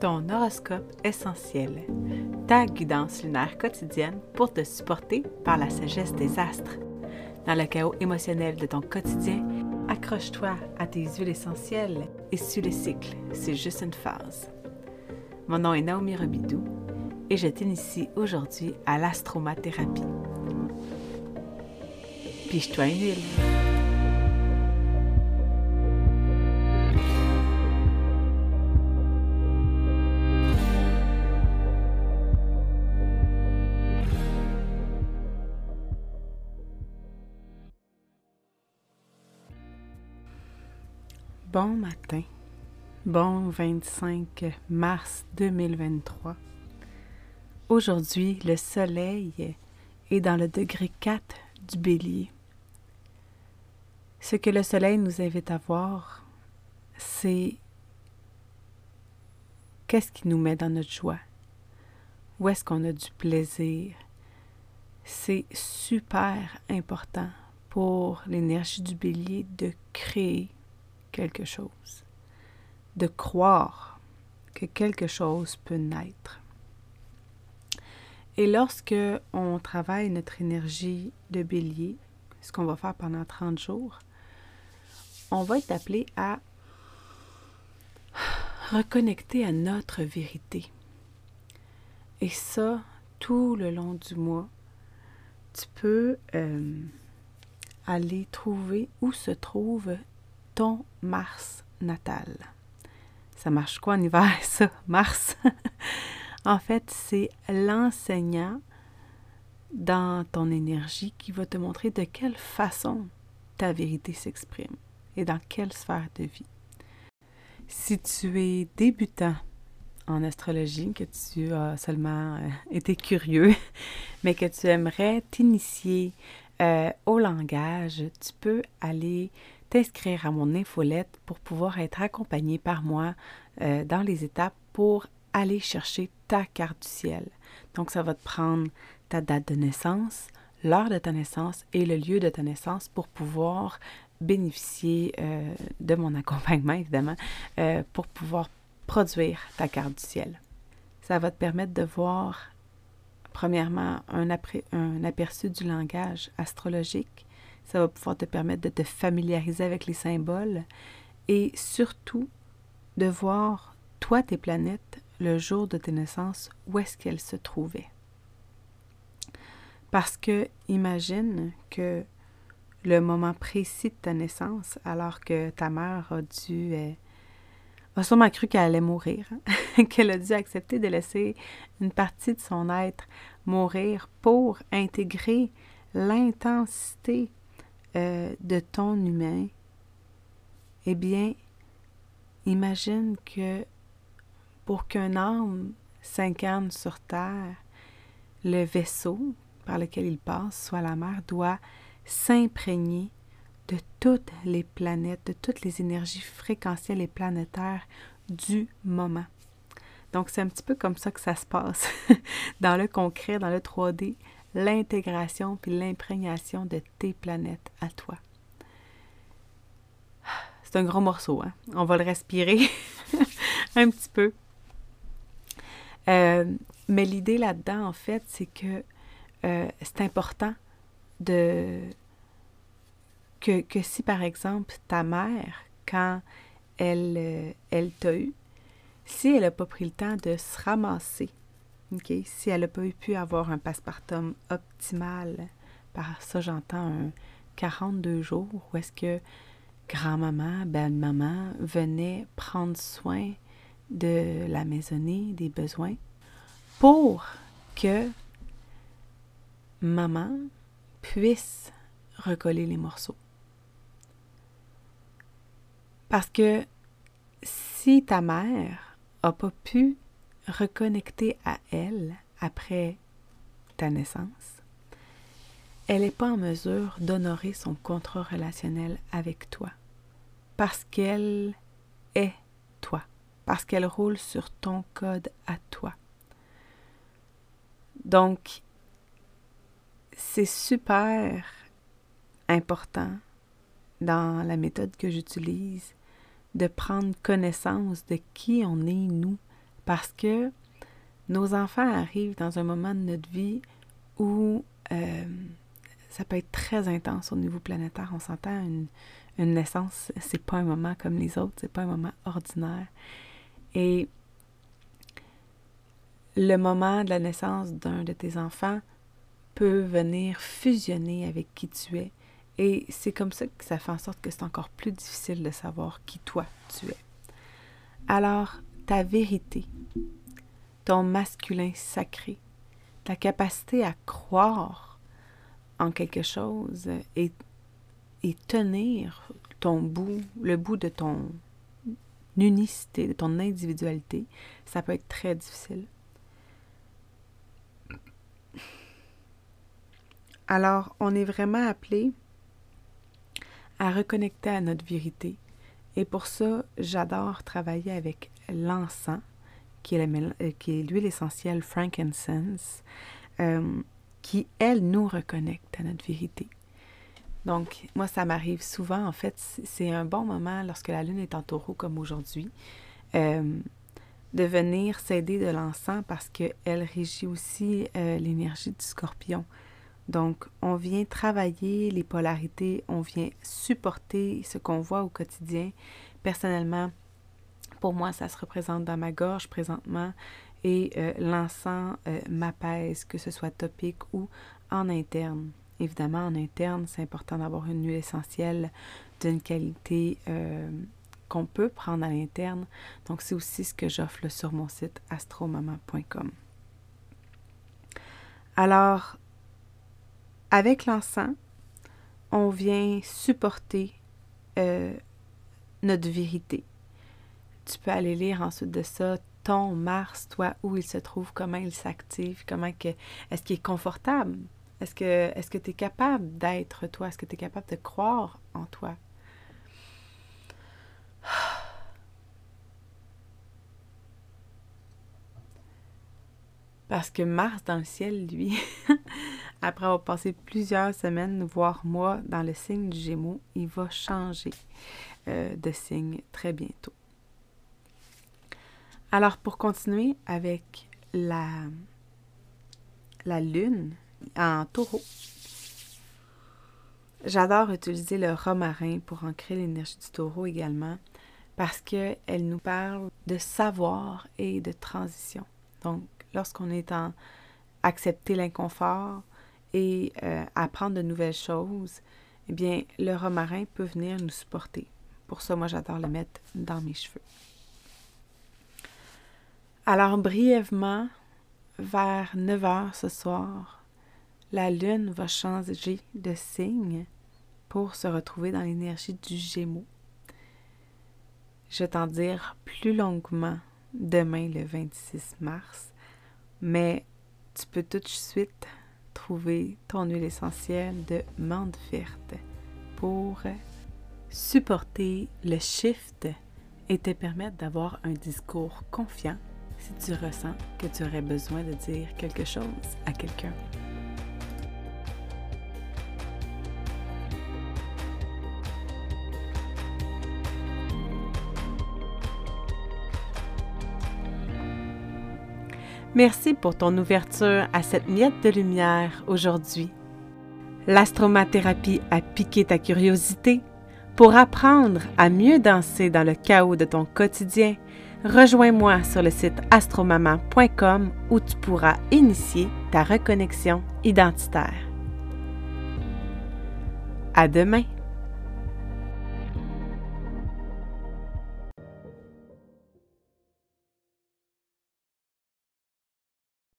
ton horoscope essentiel, ta guidance lunaire quotidienne pour te supporter par la sagesse des astres. Dans le chaos émotionnel de ton quotidien, accroche-toi à tes huiles essentielles et suis les cycles, c'est juste une phase. Mon nom est Naomi Robidou et je t'initie aujourd'hui à l'astromathérapie. Piche-toi une huile. Bon matin, bon 25 mars 2023. Aujourd'hui, le soleil est dans le degré 4 du bélier. Ce que le soleil nous invite à voir, c'est qu'est-ce qui nous met dans notre joie, où est-ce qu'on a du plaisir? C'est super important pour l'énergie du bélier de créer quelque chose, de croire que quelque chose peut naître. Et lorsque on travaille notre énergie de bélier, ce qu'on va faire pendant 30 jours, on va être appelé à reconnecter à notre vérité. Et ça, tout le long du mois, tu peux euh, aller trouver où se trouve ton Mars natal. Ça marche quoi en hiver, ça, Mars? en fait, c'est l'enseignant dans ton énergie qui va te montrer de quelle façon ta vérité s'exprime et dans quelle sphère de vie. Si tu es débutant en astrologie, que tu as seulement euh, été curieux, mais que tu aimerais t'initier euh, au langage, tu peux aller t'inscrire à mon infolette pour pouvoir être accompagné par moi euh, dans les étapes pour aller chercher ta carte du ciel. Donc, ça va te prendre ta date de naissance, l'heure de ta naissance et le lieu de ta naissance pour pouvoir bénéficier euh, de mon accompagnement, évidemment, euh, pour pouvoir produire ta carte du ciel. Ça va te permettre de voir, premièrement, un, un aperçu du langage astrologique, ça va pouvoir te permettre de te familiariser avec les symboles et surtout de voir, toi, tes planètes, le jour de tes naissances, où est-ce qu'elles se trouvaient. Parce que imagine que le moment précis de ta naissance, alors que ta mère a dû, euh, a sûrement cru qu'elle allait mourir, hein, qu'elle a dû accepter de laisser une partie de son être mourir pour intégrer l'intensité euh, de ton humain, eh bien, imagine que pour qu'un âme s'incarne sur Terre, le vaisseau par lequel il passe, soit la mer, doit s'imprégner de toutes les planètes, de toutes les énergies fréquentielles et planétaires du moment. Donc, c'est un petit peu comme ça que ça se passe dans le concret, dans le 3D, l'intégration puis l'imprégnation de tes planètes à toi. C'est un gros morceau, hein? On va le respirer un petit peu. Euh, mais l'idée là-dedans, en fait, c'est que euh, c'est important de que, si, par exemple, ta mère, quand elle, euh, elle t'a eu, si elle n'a pas pris le temps de se ramasser si elle n'a pas pu avoir un passepartum optimal, par ça j'entends un 42 jours, où est-ce que grand-maman, belle-maman venait prendre soin de la maisonnée, des besoins, pour que maman puisse recoller les morceaux. Parce que si ta mère n'a pas pu reconnecter à elle après ta naissance, elle n'est pas en mesure d'honorer son contrat relationnel avec toi parce qu'elle est toi, parce qu'elle roule sur ton code à toi. Donc, c'est super important dans la méthode que j'utilise de prendre connaissance de qui on est nous Parce que nos enfants arrivent dans un moment de notre vie où euh, ça peut être très intense au niveau planétaire. On s'entend, une, une naissance, c'est pas un moment comme les autres, c'est pas un moment ordinaire. Et le moment de la naissance d'un de tes enfants peut venir fusionner avec qui tu es. Et c'est comme ça que ça fait en sorte que c'est encore plus difficile de savoir qui toi tu es. Alors, ta vérité, ton masculin sacré, ta capacité à croire en quelque chose et, et tenir ton bout, le bout de ton unicité, de ton individualité, ça peut être très difficile. Alors, on est vraiment appelé à reconnecter à notre vérité. Et pour ça, j'adore travailler avec l'encens, qui est euh, l'huile essentielle frankincense, euh, qui, elle, nous reconnecte à notre vérité. Donc, moi, ça m'arrive souvent. En fait, c'est un bon moment lorsque la lune est en taureau comme aujourd'hui, euh, de venir s'aider de l'encens parce qu'elle régit aussi l'énergie du scorpion. Donc, on vient travailler les polarités, on vient supporter ce qu'on voit au quotidien. Personnellement, pour moi, ça se représente dans ma gorge présentement et euh, l'encens euh, m'apaise, que ce soit topique ou en interne. Évidemment, en interne, c'est important d'avoir une huile essentielle d'une qualité euh, qu'on peut prendre à l'interne. Donc, c'est aussi ce que j'offre sur mon site astromama.com. Alors, avec l'encens, on vient supporter notre vérité. Tu peux aller lire ensuite de ça ton Mars, toi, où il se trouve, comment il s'active, comment que est-ce qu'il est confortable? Est-ce que tu es capable d'être toi? Est-ce que tu es capable de croire en toi? Parce que Mars dans le ciel, lui, après avoir passé plusieurs semaines, voire mois dans le signe du Gémeaux, il va changer euh, de signe très bientôt. Alors, pour continuer avec la, la lune en taureau, j'adore utiliser le romarin pour ancrer l'énergie du taureau également parce qu'elle nous parle de savoir et de transition. Donc, lorsqu'on est en accepter l'inconfort et euh, apprendre de nouvelles choses, eh bien, le romarin peut venir nous supporter. Pour ça, moi, j'adore le mettre dans mes cheveux. Alors, brièvement, vers 9 heures ce soir, la lune va changer de signe pour se retrouver dans l'énergie du Gémeaux. Je vais t'en dire plus longuement demain, le 26 mars, mais tu peux tout de suite trouver ton huile essentielle de menthe verte pour supporter le shift et te permettre d'avoir un discours confiant si tu ressens que tu aurais besoin de dire quelque chose à quelqu'un. Merci pour ton ouverture à cette miette de lumière aujourd'hui. L'astromathérapie a piqué ta curiosité. Pour apprendre à mieux danser dans le chaos de ton quotidien, rejoins-moi sur le site astromama.com où tu pourras initier ta reconnexion identitaire. À demain!